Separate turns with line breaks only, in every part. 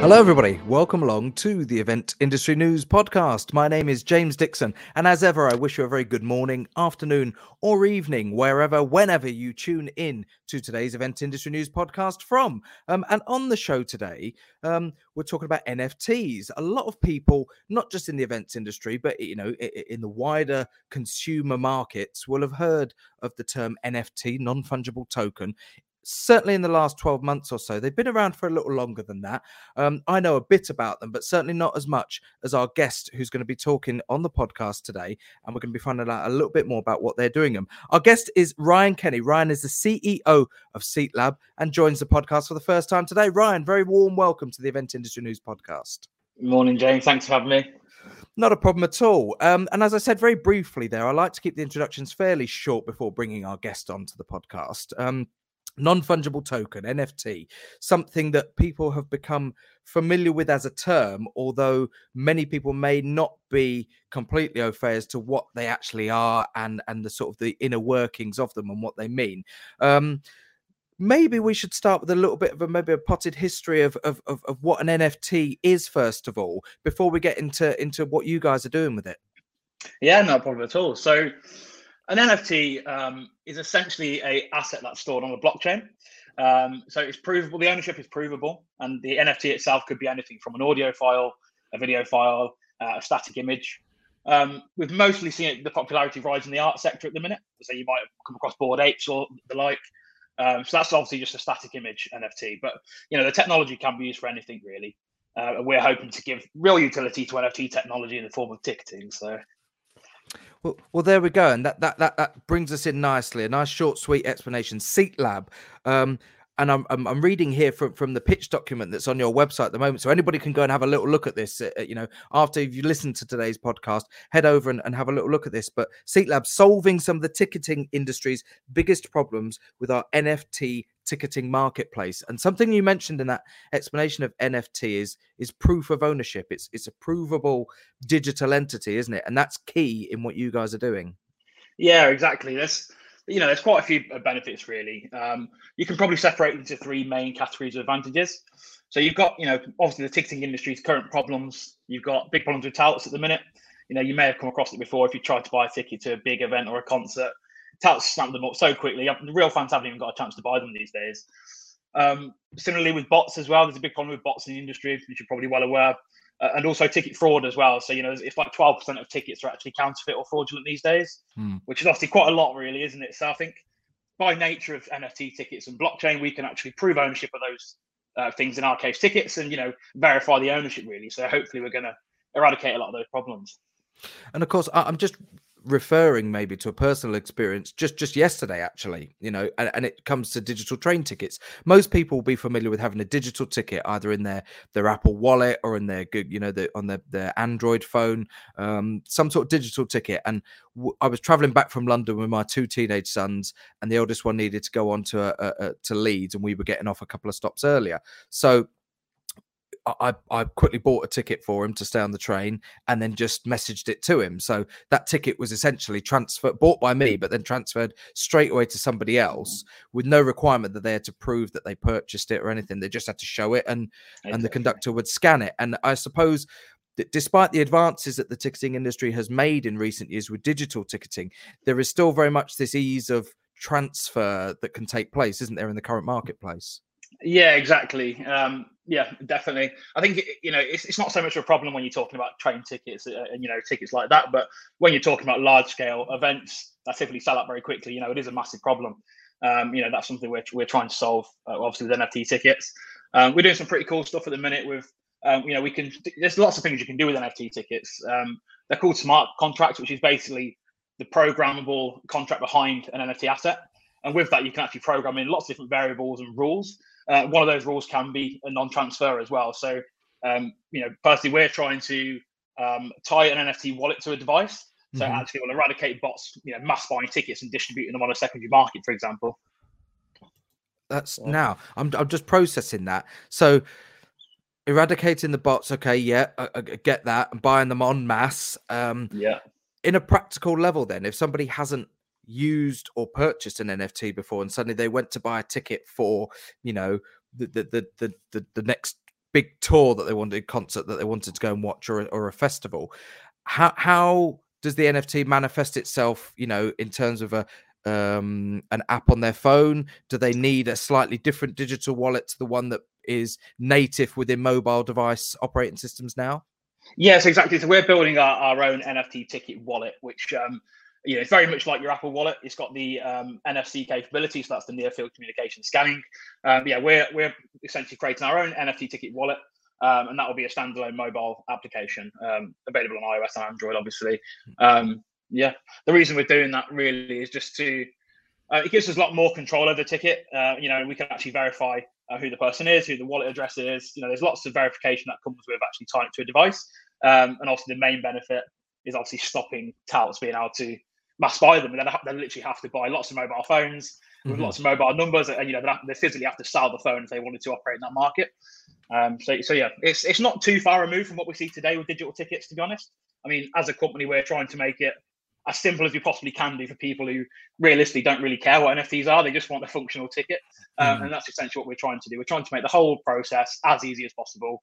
Hello, everybody. Welcome along to the Event Industry News Podcast. My name is James Dixon, and as ever, I wish you a very good morning, afternoon, or evening, wherever, whenever you tune in to today's Event Industry News Podcast from. Um, and on the show today, um, we're talking about NFTs. A lot of people, not just in the events industry, but you know, in the wider consumer markets, will have heard of the term NFT, non fungible token certainly in the last 12 months or so. They've been around for a little longer than that. Um, I know a bit about them, but certainly not as much as our guest who's going to be talking on the podcast today. And we're going to be finding out a little bit more about what they're doing. Them. Our guest is Ryan Kenny. Ryan is the CEO of Seat Lab and joins the podcast for the first time today. Ryan, very warm welcome to the Event Industry News podcast.
Morning, James. Thanks for having me.
Not a problem at all. Um, and as I said very briefly there, I like to keep the introductions fairly short before bringing our guest onto the podcast. Um, non fungible token, NFT, something that people have become familiar with as a term, although many people may not be completely au fait as to what they actually are and, and the sort of the inner workings of them and what they mean. Um, maybe we should start with a little bit of a maybe a potted history of, of, of, of what an NFT is, first of all, before we get into, into what you guys are doing with it.
Yeah, no problem at all. So, an NFT um, is essentially a asset that's stored on a blockchain. Um, so it's provable. The ownership is provable, and the NFT itself could be anything from an audio file, a video file, uh, a static image. Um, we've mostly seen the popularity rise in the art sector at the minute. So you might come across bored apes or the like. Um, so that's obviously just a static image NFT, but you know the technology can be used for anything really. Uh, and we're hoping to give real utility to NFT technology in the form of ticketing. So
well, well, there we go, and that that that, that brings us in nicely. A nice, short, sweet explanation. Seat Lab. Um, and I'm, I'm, I'm reading here from from the pitch document that's on your website at the moment, so anybody can go and have a little look at this. Uh, you know, after you listen to today's podcast, head over and, and have a little look at this. But Seat Lab solving some of the ticketing industry's biggest problems with our NFT ticketing marketplace. And something you mentioned in that explanation of NFT is is proof of ownership. It's it's a provable digital entity, isn't it? And that's key in what you guys are doing.
Yeah, exactly. There's you know there's quite a few benefits really. Um, you can probably separate into three main categories of advantages. So you've got you know obviously the ticketing industry's current problems. You've got big problems with touts at the minute. You know you may have come across it before if you tried to buy a ticket to a big event or a concert touts snap them up so quickly. The real fans haven't even got a chance to buy them these days. Um, similarly with bots as well, there's a big problem with bots in the industry, which you're probably well aware, uh, and also ticket fraud as well. So you know, it's like 12% of tickets are actually counterfeit or fraudulent these days, hmm. which is obviously quite a lot, really, isn't it? So I think by nature of NFT tickets and blockchain, we can actually prove ownership of those uh, things. In our case, tickets, and you know, verify the ownership really. So hopefully, we're going to eradicate a lot of those problems.
And of course, I'm just referring maybe to a personal experience just just yesterday actually you know and, and, it comes to digital train tickets. Most people will be familiar with having a digital ticket either in their their apple wallet or in their good you know the, on their, their android phone um, some sort of digital ticket. And w- I was traveling back from london with my two teenage sons and the oldest one needed to go on to a, a, a, to leeds and we were getting off a couple of stops earlier. So I, I quickly bought a ticket for him to stay on the train and then just messaged it to him. So that ticket was essentially transferred, bought by me, but then transferred straight away to somebody else with no requirement that they had to prove that they purchased it or anything. They just had to show it and exactly. and the conductor would scan it. And I suppose that despite the advances that the ticketing industry has made in recent years with digital ticketing, there is still very much this ease of transfer that can take place, isn't there, in the current marketplace?
Yeah, exactly. Um, yeah, definitely. I think you know it's, it's not so much of a problem when you're talking about train tickets uh, and you know tickets like that, but when you're talking about large scale events that typically sell out very quickly, you know it is a massive problem. Um, you know that's something we're we're trying to solve. Uh, obviously with NFT tickets, um, we're doing some pretty cool stuff at the minute. With um, you know we can there's lots of things you can do with NFT tickets. Um, they're called smart contracts, which is basically the programmable contract behind an NFT asset. And with that, you can actually program in lots of different variables and rules uh, one of those rules can be a non-transfer as well. So, um, you know, personally, we're trying to um, tie an NFT wallet to a device. So mm-hmm. actually, will eradicate bots, you know, mass buying tickets and distributing them on a secondary market, for example.
That's now I'm I'm just processing that. So eradicating the bots, okay, yeah, I, I get that, and buying them on mass. Um,
yeah.
In a practical level, then, if somebody hasn't used or purchased an NFT before, and suddenly they went to buy a ticket for, you know, the the the the, the, the next big tour that they wanted, concert that they wanted to go and watch, or or a festival. How how does the NFT manifest itself? You know, in terms of a um, an app on their phone? Do they need a slightly different digital wallet to the one that is native within mobile device operating systems now?
Yes, exactly. So we're building our, our own NFT ticket wallet, which um, you know, it's very much like your Apple Wallet. It's got the um, NFC capability, so that's the near field communication scanning. Um, yeah, we're we're essentially creating our own NFT ticket wallet, um, and that will be a standalone mobile application um, available on iOS and Android, obviously. Um, yeah, the reason we're doing that really is just to uh, it gives us a lot more control over the ticket. Uh, you know, we can actually verify uh, who the person is, who the wallet address is. You know, there's lots of verification that comes with actually tying it to a device. Um, and also the main benefit is obviously stopping touts being able to mass buy them. And then they literally have to buy lots of mobile phones with mm-hmm. lots of mobile numbers, and you know they, have, they, physically have to sell the phone if they wanted to operate in that market. Um, so, so yeah, it's it's not too far removed from what we see today with digital tickets. To be honest, I mean, as a company, we're trying to make it as simple as we possibly can do for people who realistically don't really care what NFTs are. They just want a functional ticket, um, mm. and that's essentially what we're trying to do. We're trying to make the whole process as easy as possible.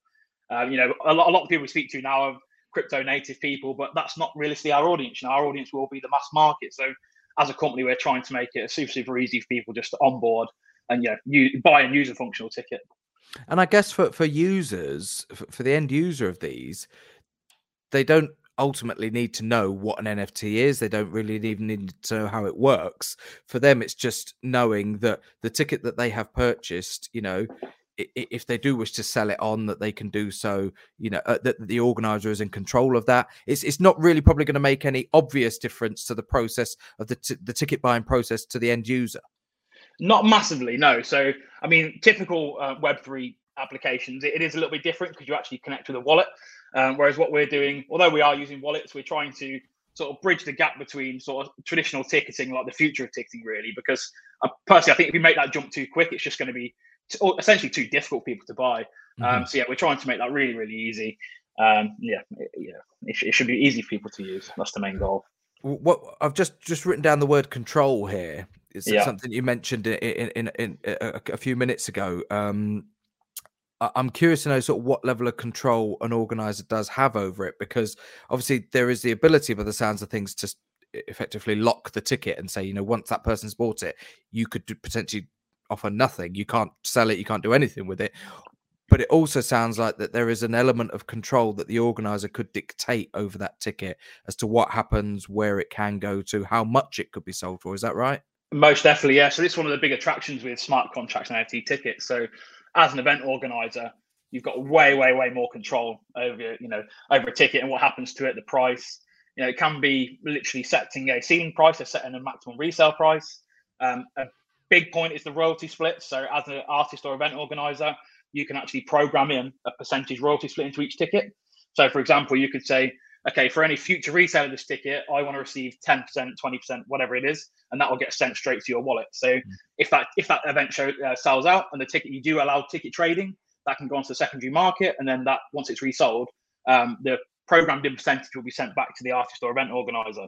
Um, you know, a lot, a lot of people we speak to now are crypto native people, but that's not realistically our audience. You know, our audience will be the mass market. So, as a company, we're trying to make it super super easy for people just to onboard and you know, buy and use a functional ticket.
And I guess for for users, for the end user of these, they don't ultimately need to know what an NFT is. They don't really even need to know how it works. For them, it's just knowing that the ticket that they have purchased, you know, if they do wish to sell it on, that they can do so. You know, uh, that the organizer is in control of that. It's it's not really probably going to make any obvious difference to the process of the the ticket buying process to the end user.
Not massively, no. So, I mean, typical uh, Web three applications, it, it is a little bit different because you actually connect with a wallet. Um, whereas what we're doing, although we are using wallets, we're trying to sort of bridge the gap between sort of traditional ticketing, like the future of ticketing, really. Because uh, personally, I think if we make that jump too quick, it's just going to be essentially too difficult for people to buy. Um, mm-hmm. Um, so yeah, we're trying to make that really, really easy. Um, yeah, yeah, it, it should be easy for people to use. That's the main goal.
What I've just just written down the word control here. It's yeah. something you mentioned in in, in, in a, a, few minutes ago. Um, I'm curious to know sort of what level of control an organizer does have over it, because obviously there is the ability, by the sounds of things, to effectively lock the ticket and say, you know, once that person's bought it, you could potentially offer nothing. You can't sell it. You can't do anything with it. But it also sounds like that there is an element of control that the organizer could dictate over that ticket as to what happens, where it can go to, how much it could be sold for. Is that right?
Most definitely, yeah. So this is one of the big attractions with smart contracts and NFT tickets. So as an event organizer, you've got way, way, way more control over you know over a ticket and what happens to it, the price. You know, it can be literally setting a ceiling price or setting a maximum resale price. Um, a big point is the royalty split. So, as an artist or event organizer, you can actually program in a percentage royalty split into each ticket. So, for example, you could say, okay, for any future resale of this ticket, I want to receive 10%, 20%, whatever it is, and that will get sent straight to your wallet. So mm. if that if that event show, uh, sells out and the ticket you do allow ticket trading, that can go onto the secondary market, and then that once it's resold, um, the programmed in percentage will be sent back to the artist or event organizer.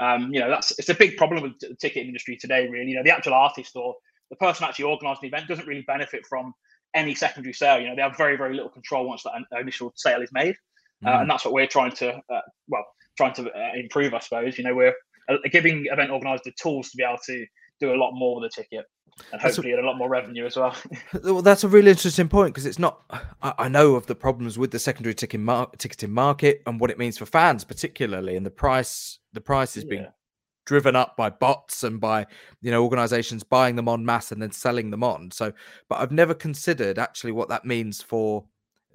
Um, you know, that's it's a big problem with the ticket industry today. Really, you know, the actual artist or the person actually organising the event doesn't really benefit from any secondary sale. You know, they have very very little control once that initial sale is made. Uh, mm. and that's what we're trying to uh, well trying to uh, improve i suppose you know we're giving event organizers the tools to be able to do a lot more with the ticket and hopefully a, a lot more revenue as well.
well, that's a really interesting point because it's not. I, I, know of the problems with the secondary ticketing, mar- ticketing market and what it means for fans, particularly, and the price. The price is yeah. being driven up by bots and by you know organizations buying them on mass and then selling them on. So, but I've never considered actually what that means for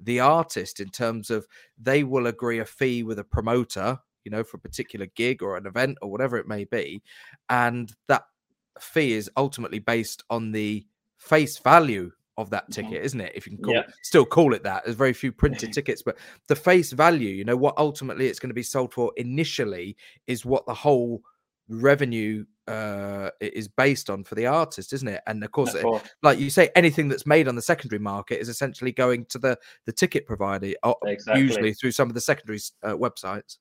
the artist in terms of they will agree a fee with a promoter, you know, for a particular gig or an event or whatever it may be. And that fee is ultimately based on the face value of that mm-hmm. ticket, isn't it? If you can call yeah. still call it that. There's very few printed tickets, but the face value, you know, what ultimately it's going to be sold for initially is what the whole revenue uh is based on for the artist isn't it and of course, it, like you say anything that's made on the secondary market is essentially going to the the ticket provider exactly. usually through some of the secondary uh, websites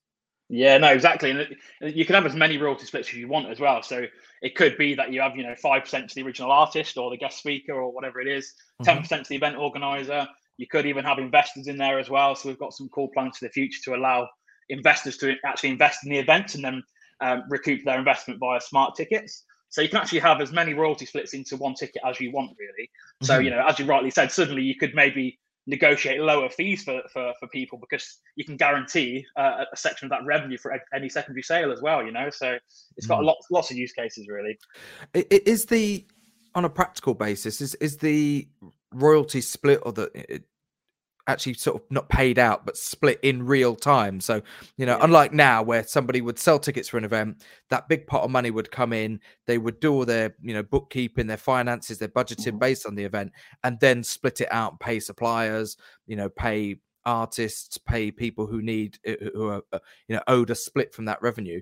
yeah no exactly and you can have as many royalty splits as you want as well so it could be that you have you know 5% to the original artist or the guest speaker or whatever it is 10% mm-hmm. to the event organizer You could even have investors in there as well. So we've got some cool plans for the future to allow investors to actually invest in the event and then um, recoup their investment via smart tickets. So you can actually have as many royalty splits into one ticket as you want, really. So mm-hmm. you know, as you rightly said, suddenly you could maybe negotiate lower fees for for, for people because you can guarantee uh, a section of that revenue for any secondary sale as well. You know, so it's got mm. lots lots of use cases really.
Is the on a practical basis is is the royalty split or the actually sort of not paid out but split in real time so you know yeah. unlike now where somebody would sell tickets for an event that big pot of money would come in they would do all their you know bookkeeping their finances their budgeting mm-hmm. based on the event and then split it out pay suppliers you know pay artists pay people who need uh, who are uh, you know owed a split from that revenue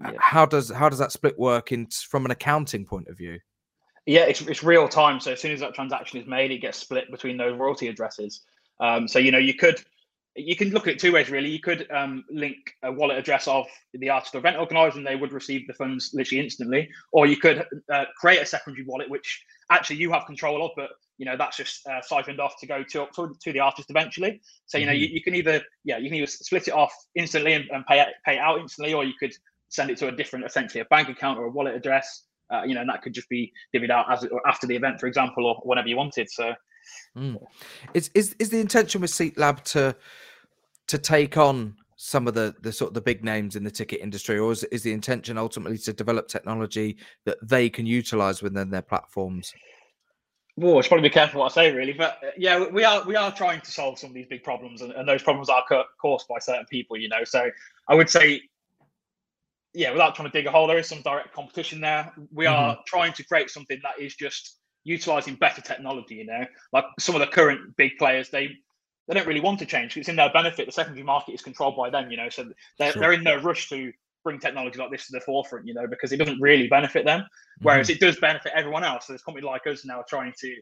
yeah. how does how does that split work in from an accounting point of view
yeah it's, it's real time so as soon as that transaction is made it gets split between those royalty addresses um, so you know you could you can look at it two ways really. You could um, link a wallet address of the artist or event organizer, and they would receive the funds literally instantly. Or you could uh, create a secondary wallet, which actually you have control of, but you know that's just uh, siphoned off to go to, to, to the artist eventually. So you know mm-hmm. you, you, can either yeah you can either split it off instantly and, and pay it, pay out instantly, or you could send it to a different essentially a bank account or a wallet address. Uh, you know, and that could just be divvied out as or after the event, for example, or whenever you wanted. So
Mm. Is is is the intention with Seat Lab to to take on some of the the sort of the big names in the ticket industry, or is, is the intention ultimately to develop technology that they can utilize within their platforms?
Well, I should probably be careful what I say, really. But uh, yeah, we are we are trying to solve some of these big problems, and, and those problems are caused by certain people, you know. So I would say, yeah, without trying to dig a hole, there is some direct competition there. We mm-hmm. are trying to create something that is just utilizing better technology. You know, like some of the current big players, they they don't really want to change. Because it's in their benefit. The secondary market is controlled by them. You know, so they're sure. they're in no rush to bring technology like this to the forefront. You know, because it doesn't really benefit them, whereas mm. it does benefit everyone else. So there's companies like us now trying to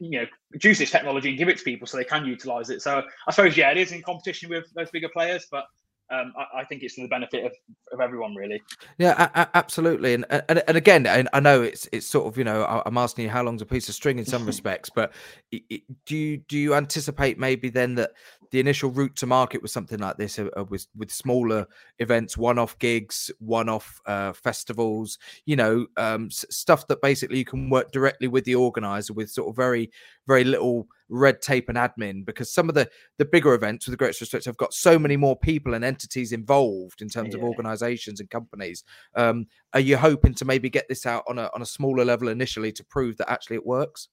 you know produce this technology and give it to people so they can utilize it. So I suppose yeah, it is in competition with those bigger players, but um, I, I, think it's for the benefit of, of everyone, really.
Yeah, a- a- absolutely. And, and and again, I know it's it's sort of you know I'm asking you how long's a piece of string in some respects, but do you do you anticipate maybe then that the initial route to market was something like this uh, uh with with smaller events, one-off gigs, one-off uh, festivals, you know, um, s- stuff that basically you can work directly with the organizer with sort of very very little red tape and admin because some of the the bigger events with the greatest respect have got so many more people and entities involved in terms yeah. of organizations and companies um, are you hoping to maybe get this out on a on a smaller level initially to prove that actually it works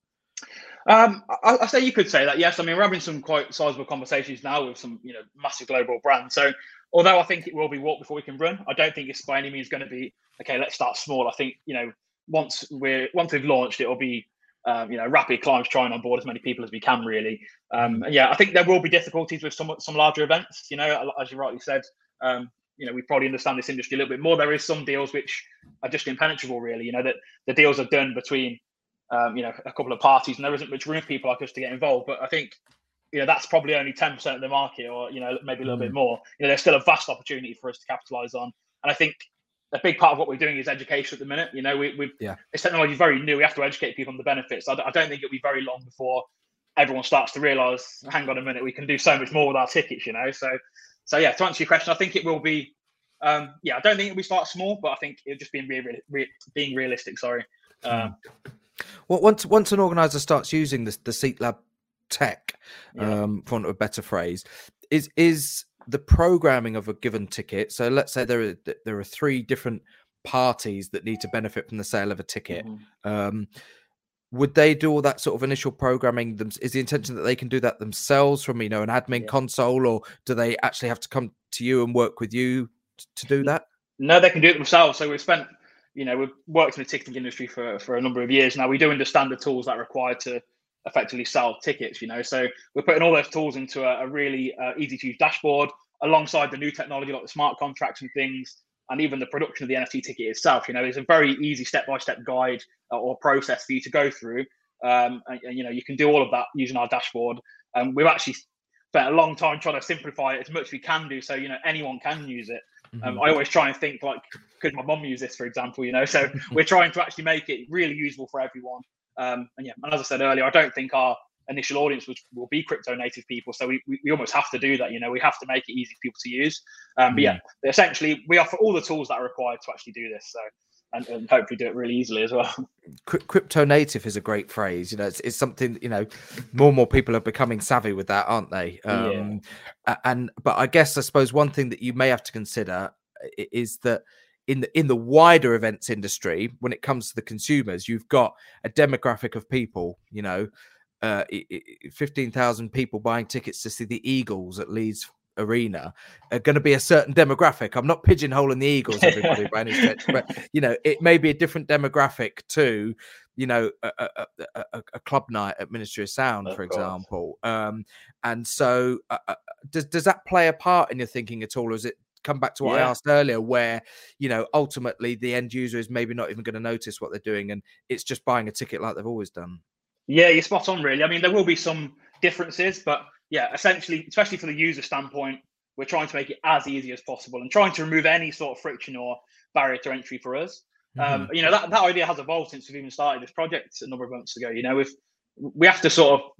um, I, I say you could say that yes. I mean, we're having some quite sizable conversations now with some, you know, massive global brands. So, although I think it will be walk before we can run, I don't think it's by any means going to be okay. Let's start small. I think you know, once we're once we've launched, it will be um, you know, rapid climbs trying on board as many people as we can, really. Um, and yeah, I think there will be difficulties with some some larger events. You know, as you rightly said, um, you know, we probably understand this industry a little bit more. There is some deals which are just impenetrable, really. You know, that the deals are done between, um, you know, a couple of parties, and there isn't much room for people like us to get involved. But I think, you know, that's probably only ten percent of the market, or you know, maybe a little mm. bit more. You know, there's still a vast opportunity for us to capitalize on. And I think a big part of what we're doing is education at the minute. You know, we, we yeah, this technology is very new. We have to educate people on the benefits. I, I don't think it'll be very long before everyone starts to realise, hang on a minute, we can do so much more with our tickets. You know, so so yeah. To answer your question, I think it will be. Um, yeah, I don't think we start small, but I think it'll just be re- re- being realistic. Sorry. Um,
well, once once an organizer starts using the the Seat Lab tech, yeah. um, for want of a better phrase, is is the programming of a given ticket. So let's say there are there are three different parties that need to benefit from the sale of a ticket. Mm-hmm. Um, would they do all that sort of initial programming? Them is the intention that they can do that themselves from you know an admin yeah. console, or do they actually have to come to you and work with you to do that?
No, they can do it themselves. So we've spent, you know, we've worked in the ticketing industry for for a number of years now. We do understand the tools that are required to effectively sell tickets. You know, so we're putting all those tools into a, a really uh, easy to use dashboard alongside the new technology like the smart contracts and things, and even the production of the NFT ticket itself. You know, it's a very easy step by step guide uh, or process for you to go through. Um, and, and, you know, you can do all of that using our dashboard. And um, we've actually spent a long time trying to simplify it as much as we can do, so you know anyone can use it. Um, mm-hmm. I always try and think like, could my mom use this, for example? You know, so we're trying to actually make it really usable for everyone. Um, and yeah, and as I said earlier, I don't think our initial audience which will be crypto native people. So we, we, we, almost have to do that. You know, we have to make it easy for people to use. Um, mm. But yeah, mm. essentially, we offer all the tools that are required to actually do this. So and, and hopefully do it really easily as well.
Crypto native is a great phrase. You know, it's, it's something you know more and more people are becoming savvy with that, aren't they? Um, yeah. And but I guess I suppose one thing that you may have to consider is that in the in the wider events industry, when it comes to the consumers, you've got a demographic of people. You know, uh, fifteen thousand people buying tickets to see the Eagles at Leeds arena are going to be a certain demographic. I'm not pigeonholing the Eagles, everybody, by any stretch, but you know, it may be a different demographic to, you know, a, a, a, a club night at Ministry of Sound, of for course. example. Um, and so, uh, uh, does does that play a part in your thinking at all, or is it come back to what yeah. I asked earlier, where you know ultimately the end user is maybe not even going to notice what they're doing, and it's just buying a ticket like they've always done.
Yeah, you're spot on. Really, I mean, there will be some differences, but yeah, essentially, especially from the user standpoint, we're trying to make it as easy as possible and trying to remove any sort of friction or barrier to entry for us. Um, mm-hmm. you know, that, that idea has evolved since we've even started this project a number of months ago. You know, we've we have to sort of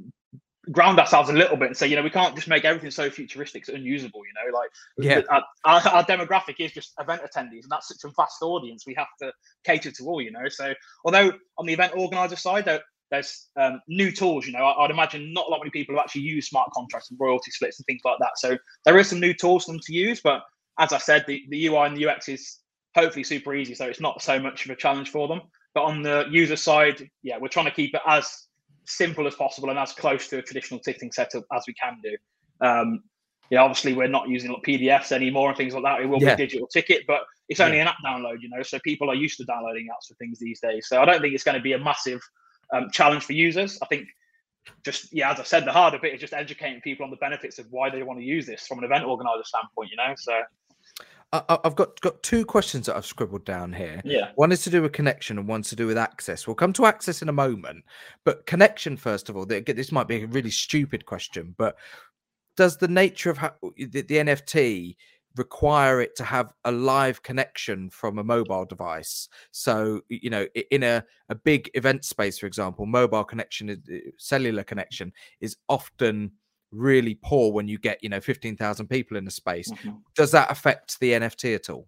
ground ourselves a little bit and say, you know, we can't just make everything so futuristic, it's unusable. You know, like yeah, our, our, our, demographic is just event attendees, and that's such a vast audience. We have to cater to all. You know, so although on the event organizer side, there's um, new tools. You know, I, would imagine not a lot many people have actually used smart contracts and royalty splits and things like that. So there is some new tools for them to use. But as I said, the, the UI and the UX is hopefully super easy, so it's not so much of a challenge for them. But on the user side, yeah, we're trying to keep it as simple as possible and as close to a traditional ticketing setup as we can do. Um, yeah, obviously we're not using like PDFs anymore and things like that. It will yeah. be a digital ticket, but it's only yeah. an app download, you know. So people are used to downloading apps for things these days. So I don't think it's going to be a massive um, challenge for users. I think just yeah, as I said, the harder bit is just educating people on the benefits of why they want to use this from an event organizer standpoint. You know, so.
I've got got two questions that I've scribbled down here.
Yeah.
One is to do with connection and one's to do with access. We'll come to access in a moment, but connection first of all. This might be a really stupid question, but does the nature of how, the, the NFT require it to have a live connection from a mobile device. So, you know, in a, a big event space, for example, mobile connection, cellular connection is often really poor when you get, you know, 15,000 people in a space. Mm-hmm. Does that affect the NFT at all?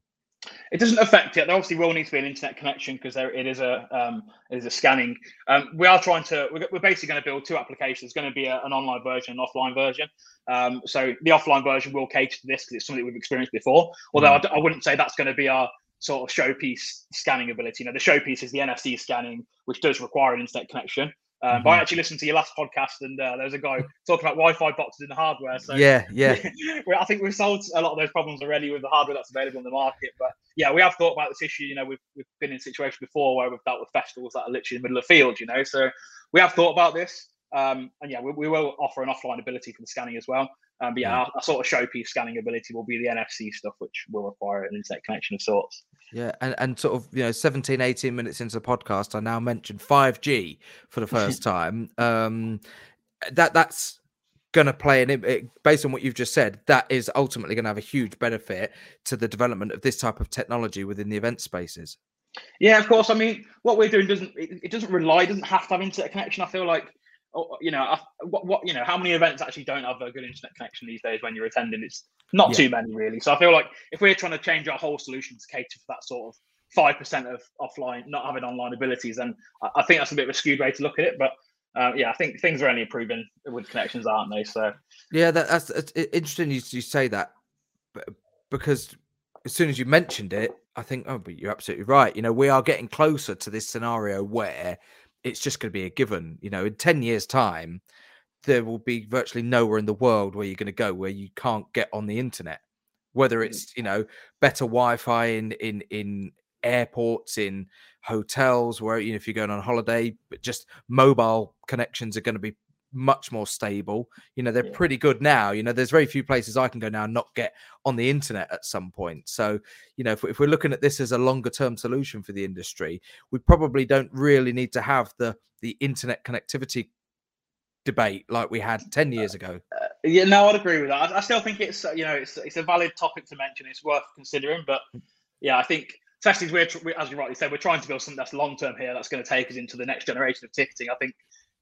It doesn't affect it. There obviously will need to be an internet connection because there it is a um, it is a scanning. Um, we are trying to. We're, we're basically going to build two applications. There's going to be a, an online version, an offline version. Um, so the offline version will cater to this because it's something we've experienced before. Although mm. I, I wouldn't say that's going to be our sort of showpiece scanning ability. You know, the showpiece is the NFC scanning, which does require an internet connection. Um, mm-hmm. But I mm-hmm. actually listened to your last podcast, and uh, there was a guy talking about Wi-Fi boxes in the hardware. So
yeah, yeah,
I think we've solved a lot of those problems already with the hardware that's available in the market. But yeah, we have thought about this issue. You know, we've we've been in a situation before where we've dealt with festivals that are literally in the middle of the field. You know, so we have thought about this. Um, and yeah, we, we, will offer an offline ability for the scanning as well. Um, but yeah, our, our, sort of showpiece scanning ability will be the NFC stuff, which will require an internet connection of sorts.
Yeah, and, and sort of, you know, 17, 18 minutes into the podcast, I now mentioned 5G for the first time. Um, that That's going to play an it, based on what you've just said that is ultimately going to have a huge benefit to the development of this type of technology within the event spaces.
Yeah of course. I mean what we're doing doesn't it, it doesn't rely doesn't have to have internet connection. I feel like you know, what, what you know, how many events actually don't have a good internet connection these days when you're attending? It's not yeah. too many really. So I feel like if we're trying to change our whole solution to cater for that sort of five percent of offline not having online abilities, then I think that's a bit of a skewed way to look at it. But uh, yeah, I think things are only improving with connections, aren't they? So
yeah, that, that's, that's interesting. You, you say that because as soon as you mentioned it, I think, oh, but you're absolutely right. You know, we are getting closer to this scenario where it's just going to be a given. You know, in 10 years' time, there will be virtually nowhere in the world where you're going to go where you can't get on the internet. Whether mm. it's, you know, better Wi-Fi in in in airports, in hotels, where you know, if you're going on holiday, but just mobile connections are going to be much more stable. You know, they're yeah. pretty good now. You know, there's very few places I can go now and not get on the internet at some point. So, you know, if, if we're looking at this as a longer term solution for the industry, we probably don't really need to have the the internet connectivity debate like we had 10 years ago.
Uh, yeah, no, I'd agree with that. I, I, still think it's, you know, it's, it's a valid topic to mention. It's worth considering. But yeah, I think, especially as we're, as you rightly said, we're trying to build something that's long term here that's going to take us into the next generation of ticketing. I think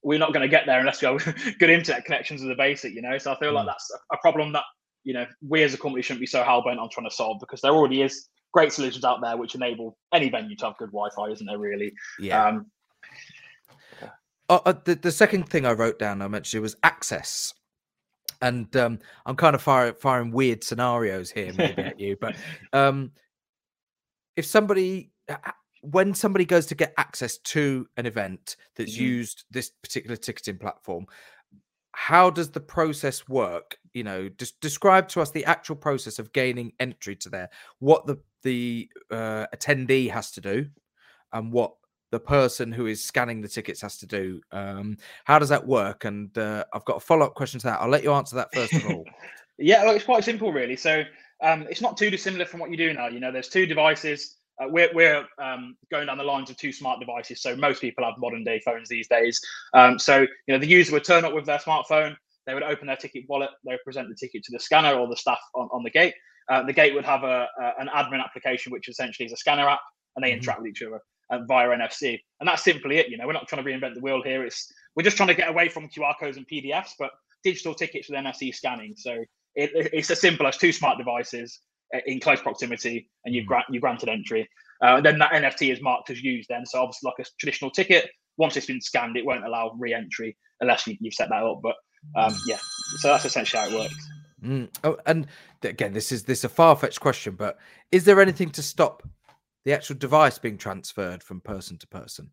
we're not going to get there unless we have good internet connections as a basic, you know. So I feel mm. like that's a problem that you know we as a company shouldn't be so hell bent on trying to solve because there already is great solutions out there which enable any venue to have good Wi-Fi, isn't there? Really?
Yeah. Um, uh, uh, the, the second thing I wrote down I mentioned it was access. And um, I'm kind of fire, firing weird scenarios here, maybe at you, but um, if somebody, when somebody goes to get access to an event that's mm-hmm. used this particular ticketing platform, how does the process work? You know, just describe to us the actual process of gaining entry to there, what the the uh, attendee has to do, and what the person who is scanning the tickets has to do. Um, how does that work? And uh, I've got a follow up question to that. I'll let you answer that first of all.
yeah, well, it's quite simple, really. So um, it's not too dissimilar from what you do now. You know, there's two devices. Uh, we're we're um, going down the lines of two smart devices. So most people have modern day phones these days. Um, so you know, the user would turn up with their smartphone. They would open their ticket wallet. They would present the ticket to the scanner or the staff on, on the gate. Uh, the gate would have a, a, an admin application, which essentially is a scanner app, and they mm-hmm. interact with each other uh, via NFC. And that's simply it. You know, we're not trying to reinvent the wheel here. It's we're just trying to get away from QR codes and PDFs, but digital tickets with NFC scanning. So it, it's as simple as two smart devices in close proximity, and you've, hmm. grant, you granted entry. Uh, then that NFT is marked as used. Then, so obviously, like a traditional ticket, once it's been scanned, it won't allow re-entry unless you, have set that up. But um, yeah, so that's essentially how it works.
Mm. Oh, and again, this is this is a far fetched question, but is there anything to stop the actual device being transferred from person to person.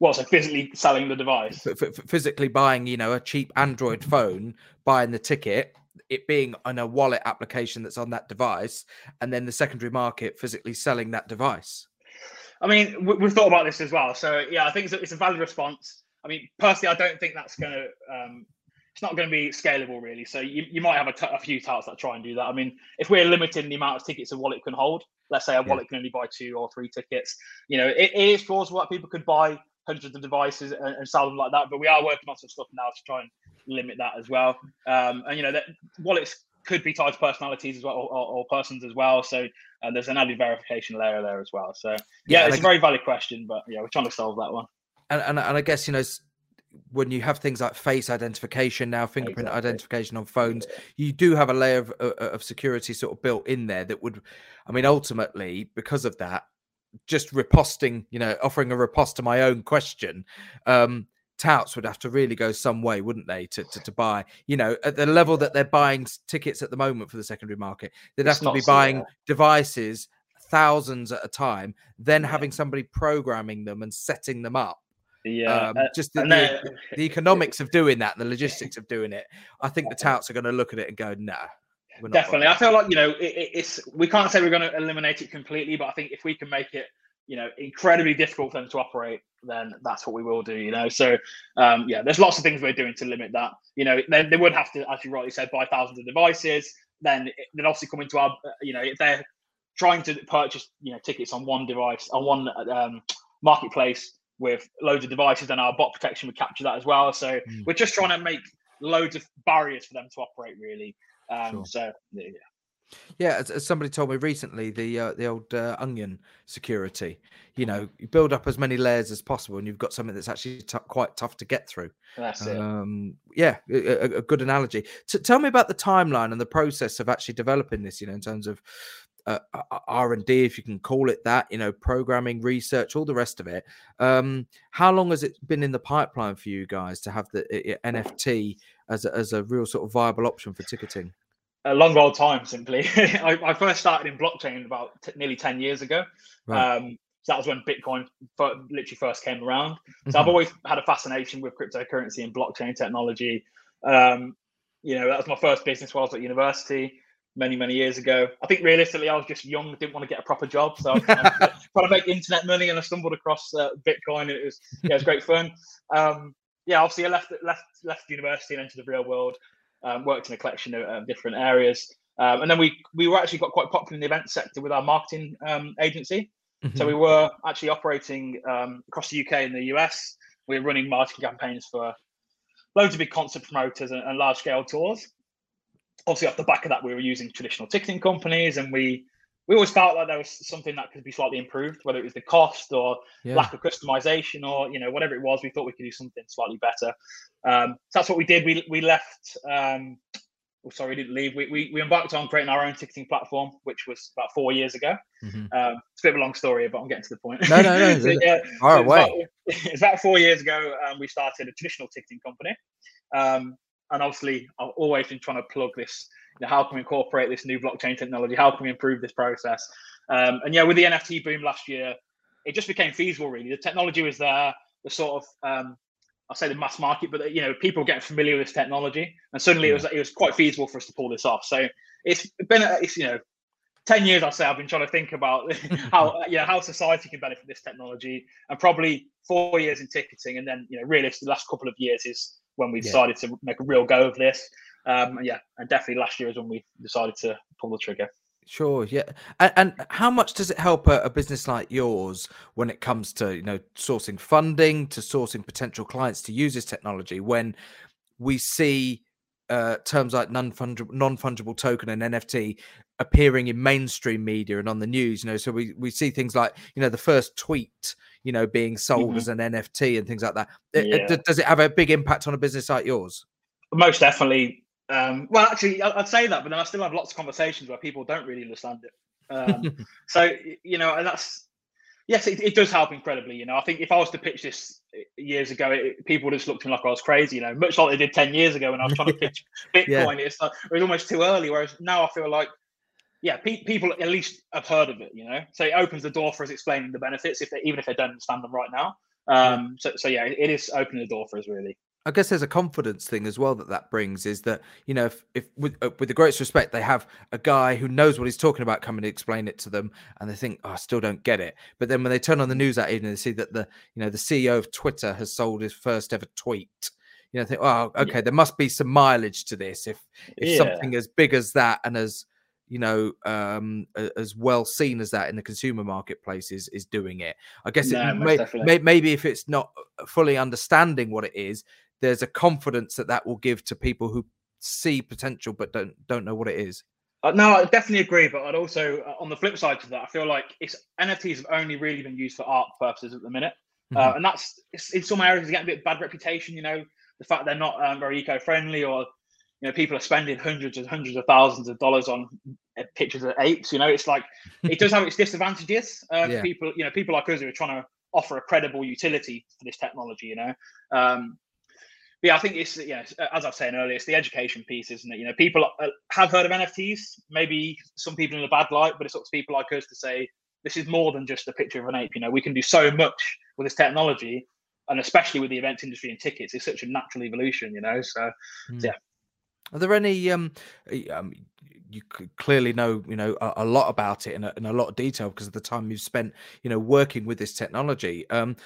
Well, so physically selling the device?
F- physically buying, you know, a cheap Android phone, buying the ticket, it being on a wallet application that's on that device, and then the secondary market physically selling that device.
I mean, we've thought about this as well. So, yeah, I think it's a, valid response. I mean, personally, I don't think that's going to um, it's not going to be scalable really. So you, you might have a, t- a few touts that try and do that. I mean, if we're limiting the amount of tickets a wallet can hold, let's say a wallet can only buy two or three tickets, you know, it, it is plausible that people could buy hundreds of devices and, and, sell them like that. But we are working on some stuff now to try and limit that as well. Um, and you know, that wallets could be tied to personalities as well or, or persons as well. So uh, there's an added verification layer there as well. So yeah, yeah it's a very valid question, but yeah, we're trying to solve that one.
And, and, and I guess you know when you have things like face identification now, fingerprint exactly. identification on phones, you do have a layer of, uh, uh, of security sort of built in there that would, I mean, ultimately, because of that, just riposting, you know, offering a riposte to my own question, um, touts would have to really go some way, wouldn't they, to, to, to buy, you know, at the level that they're buying tickets at the moment for the secondary market, they'd it's have to be so buying devices thousands at a time, then yeah. having somebody programming them and setting them up
yeah, um, uh,
just the, the, the, economics of doing that, the logistics of doing it. I think the touts are going to look at it and go, "Nah."
Definitely, I feel like you know it, it's we can't say we're going to eliminate it completely, but I think if we can make it you know incredibly difficult for them to operate, then that's what we will do. You know, so um, yeah, there's lots of things we're doing to limit that. You know, they, they would have to, as you rightly said, buy thousands of devices. Then then obviously come into our you know if they're trying to purchase you know tickets on one device on one um, marketplace with loads of devices, then our bot protection would capture that as well. So mm. we're just trying to make loads of barriers for them to operate, really. Um, sure. So yeah.
Yeah, as, as, somebody told me recently, the uh, the old uh, onion security. You know, you build up as many layers as possible, and you've got something that's actually t- quite tough to get through.
That's it. Um,
yeah, a, a, good analogy. T- tell me about the timeline and the process of actually developing this. You know, in terms of uh, R and D, if you can call it that, you know, programming, research, all the rest of it. Um, how long has it been in the pipeline for you guys to have the NFT as a, as a real sort of viable option for ticketing?
A long old time, simply. I, I, first started in blockchain about t- nearly ten years ago. Right. Um, so that was when Bitcoin literally first came around. So mm-hmm. I've always had a fascination with cryptocurrency and blockchain technology. Um, you know, that was my first business while I was at university many many years ago. I think realistically, I was just young, didn't want to get a proper job, so I was trying, to, trying to make internet money, and I stumbled across uh, Bitcoin. It was yeah, it was great fun. Um, yeah, obviously, I left left left university and entered the real world. Um, worked in a collection of uh, different areas, um, and then we we were actually got quite popular in the event sector with our marketing um, agency. Mm-hmm. So we were actually operating um, across the UK and the US. We were running marketing campaigns for loads of big concert promoters and, and large scale tours obviously off the back of that we were using traditional ticketing companies and we we always felt like there was something that could be slightly improved, whether it was the cost or yeah. lack of customization or you know whatever it was. We thought we could do something slightly better. Um, so that's what we did. We we left. Um, oh, sorry, we didn't leave. We, we we embarked on creating our own ticketing platform, which was about four years ago. Mm-hmm. Um, it's a bit of a long story, but I'm getting to the point.
No, no, no. so, yeah, Far away.
About, it's about four years ago. Um, we started a traditional ticketing company, um, and obviously I've always been trying to plug this how can we incorporate this new blockchain technology? How can we improve this process? Um, and yeah, with the NFT boom last year, it just became feasible. Really, the technology was there. The sort of um, I'll say the mass market, but you know, people getting familiar with this technology, and suddenly it was it was quite feasible for us to pull this off. So it's been it's you know. 10 years I say I've been trying to think about how you know how society can benefit this technology and probably four years in ticketing and then you know realistically the last couple of years is when we decided yeah. to make a real go of this um, yeah, and definitely last year is when we decided to pull the trigger.
Sure, yeah, and, and how much does it help a, a, business like yours when it comes to you know sourcing funding, to sourcing potential clients to use this technology? When we see uh, terms like non-fungible, non-fungible token and NFT appearing in mainstream media and on the news, you know, so we we see things like you know the first tweet, you know, being sold mm-hmm. as an NFT and things like that. Yeah. It, does it have a big impact on a business like yours?
Most definitely um, well, actually, I'd say that, but then I still have lots of conversations where people don't really understand it. Um, so you know, and that's yes, it, it, does help incredibly. You know, I think if I was to pitch this years ago, it, people would have just looked at me like I was crazy. You know, much like they did ten years ago when I was trying to pitch Bitcoin. yeah. It's like, it was almost too early. Whereas now I feel like, yeah, pe- people at least have heard of it. You know, so it opens the door for us explaining the benefits if they even if they don't understand them right now. Um, so, so yeah, it is opening the door for us really.
I guess there's a confidence thing as well that that brings is that you know if, if with uh, with the greatest respect they have a guy who knows what he's talking about come and explain it to them and they think oh, I still don't get it but then when they turn on the news that evening they see that the you know the CEO of Twitter has sold his first ever tweet you know think oh okay yeah. there must be some mileage to this if if yeah. something as big as that and as you know um as well seen as that in the consumer marketplace is is doing it i guess no, it may, may, maybe if it's not fully understanding what it is there's a confidence that that will give to people who see potential but don't don't know what it is.
Uh, no, I definitely agree, but I'd also, uh, on the flip side to that, I feel like it's NFTs have only really been used for art purposes at the minute, uh, mm-hmm. uh, and that's in some areas getting a bit bad reputation. You know, the fact they're not um, very eco-friendly, or you know, people are spending hundreds and hundreds of thousands of dollars on uh, pictures of apes. You know, it's like it does have its disadvantages. Uh, yeah. People, you know, people like us who are trying to offer a credible utility for this technology. You know, um, yeah, I think it's yeah, as I was saying earlier, it's the education piece, isn't it? You know, people uh, have heard of NFTs, maybe some people in a bad light, but it's up to people like us to say this is more than just a picture of an ape. You know, we can do so much with this technology, and especially with the events industry and tickets, it's such a natural evolution. You know, so, mm. so yeah.
Are there any um, um you clearly know you know a, a lot about it in a, in a, lot of detail because of the time you've spent you know working with this technology um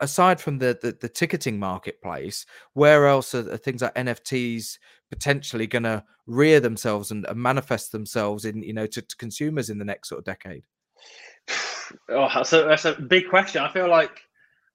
aside from the, the, the ticketing marketplace, where else are, are things like NFTs potentially going to rear themselves and, and, manifest themselves in you know to, to, consumers in the next sort of decade?
Oh, that's a, that's a big question. I feel like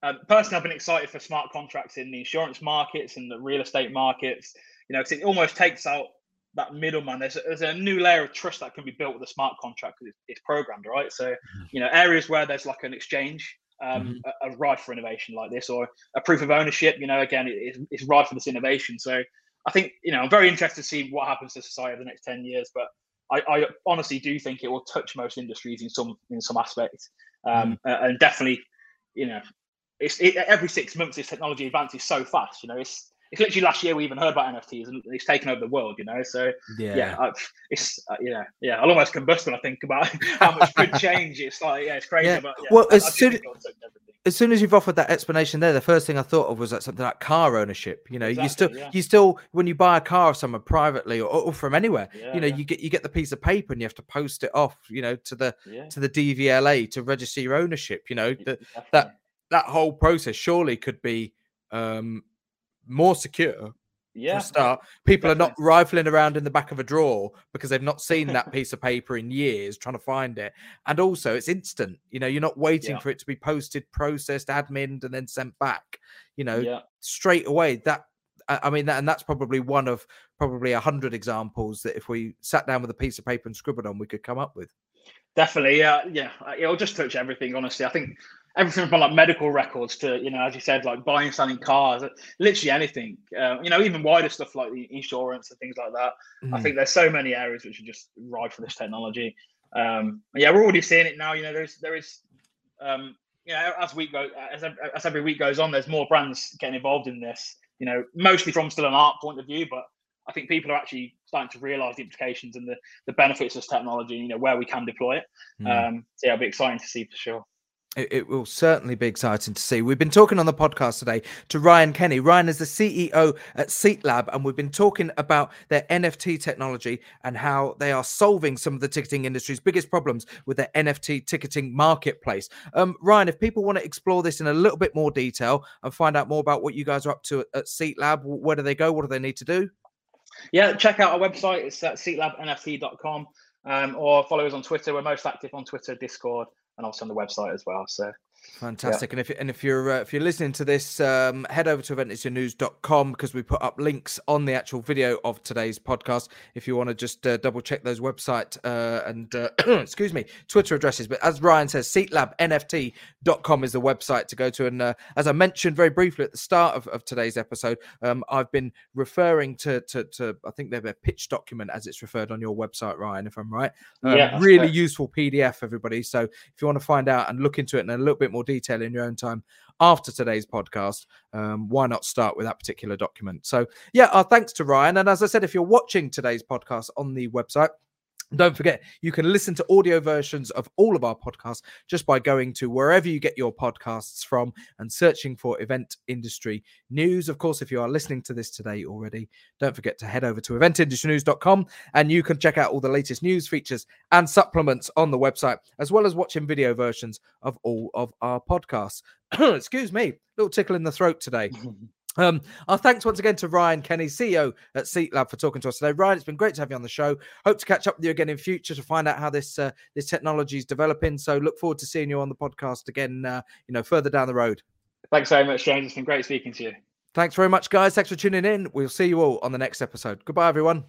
uh, personally, I've been excited for smart contracts in the insurance markets and the real estate markets. You know, because it almost takes out that middleman. There's a, there's a new layer of trust that can be built with a smart contract because it's, it's programmed, right? So, mm-hmm. you know, areas where there's like an exchange um, mm-hmm. a, a for innovation like this or a proof of ownership. You know, again, it, it's rife for this innovation. So I think you know I'm very interested to see what happens to society over the next ten years. But I, I honestly do think it will touch most industries in some in some aspects, um, mm-hmm. and definitely, you know, it's it, every six months this technology advances so fast. You know, it's it's literally last year we even heard about NFTs and it's taken over the world, you know. So yeah, yeah I, it's uh, yeah, yeah. I'll almost combust when I think about how much could change. It's like yeah, it's crazy.
Yeah.
But, yeah,
well, I, as I soon as soon as you've offered that explanation there, the first thing I thought of was like something like car ownership. You know, exactly, you still yeah. you still when you buy a car of someone privately or, or from anywhere, you know, you get you get the piece of paper and you have to post it off, you know, to the to the DVLA to register your ownership. You know, the, that that whole process surely could be um more secure yeah. Start, people Definitely. are not rifling around in the back of a drawer because they've not seen that piece of paper in years trying to find it. And also, it's instant. You know, you're not waiting yeah. for it to be posted, processed, admin, and then sent back. You know, yeah. straight away. That I mean, that and that's probably one of probably a hundred examples that if we sat down with a piece of paper and scribbled on, we could come up with.
Definitely, yeah, yeah. It'll just touch everything. Honestly, I think everything from like medical records to you know, as you said, like buying and selling cars, literally anything. Uh, you know, even wider stuff like the insurance and things like that. Mm. I think there's so many areas which are just ripe for this technology. Um, yeah, we're already seeing it now. You know, there's there is, um, you know, as week go as, as every week goes on, there's more brands getting involved in this. You know, mostly from still an art point of view, but I think people are actually starting to realise the implications and the, the benefits of this technology. You know, where we can deploy it. Mm. Um, so yeah, it'll be exciting to see for sure
it, will certainly be exciting to see. We've been talking on the podcast today to Ryan Kenny. Ryan is the CEO at Seatlab, and we've been talking about their NFT technology and how they are solving some of the ticketing industry's biggest problems with their NFT ticketing marketplace. Um, Ryan, if people want to explore this in a little bit more detail and find out more about what you guys are up to at, at Seatlab, where do they go? What do they need to do?
Yeah, check out our website. It's at seatlabnft.com um, or follow us on Twitter. We're most active on Twitter, Discord, and also on the website as well. So
Fantastic. Yeah. And if and if you're uh, if you're listening to this, um, head over to eventindustrynews.com because we put up links on the actual video of today's podcast. If you want to just uh, double check those website uh, and uh, excuse me Twitter addresses. But as Ryan says, seatlabnft.com is the website to go to. And uh, as I mentioned very briefly at the start of, of today's episode, um, I've been referring to, to to I think they've a pitch document as it's referred on your website, Ryan. If I'm right, um, yeah, really useful PDF, everybody. So if you want to find out and look into it in a little bit more detail in your own time after today's podcast, um, why not start with that particular document? So, yeah, our thanks to Ryan. And as I said, if you're watching today's podcast on the website, don't forget, you can listen to audio versions of all of our podcasts just by going to wherever you get your podcasts from and searching for event industry news. Of course, if you are listening to this today already, don't forget to head over to eventindustrynews.com and you can check out all the latest news, features, and supplements on the website, as well as watching video versions of all of our podcasts. Excuse me, little tickle in the throat today. Um, our thanks once again to Ryan Kenny, CEO at Seatlab, for talking to us today. Ryan, it's been great to have you on the show. Hope to catch up with you again in future to find out how this uh, this technology is developing. So look forward to seeing you on the podcast again. Uh, you know, further down the road.
Thanks very much, James. It's been great speaking to you.
Thanks very much, guys. Thanks for tuning in. We'll see you all on the next episode. Goodbye, everyone.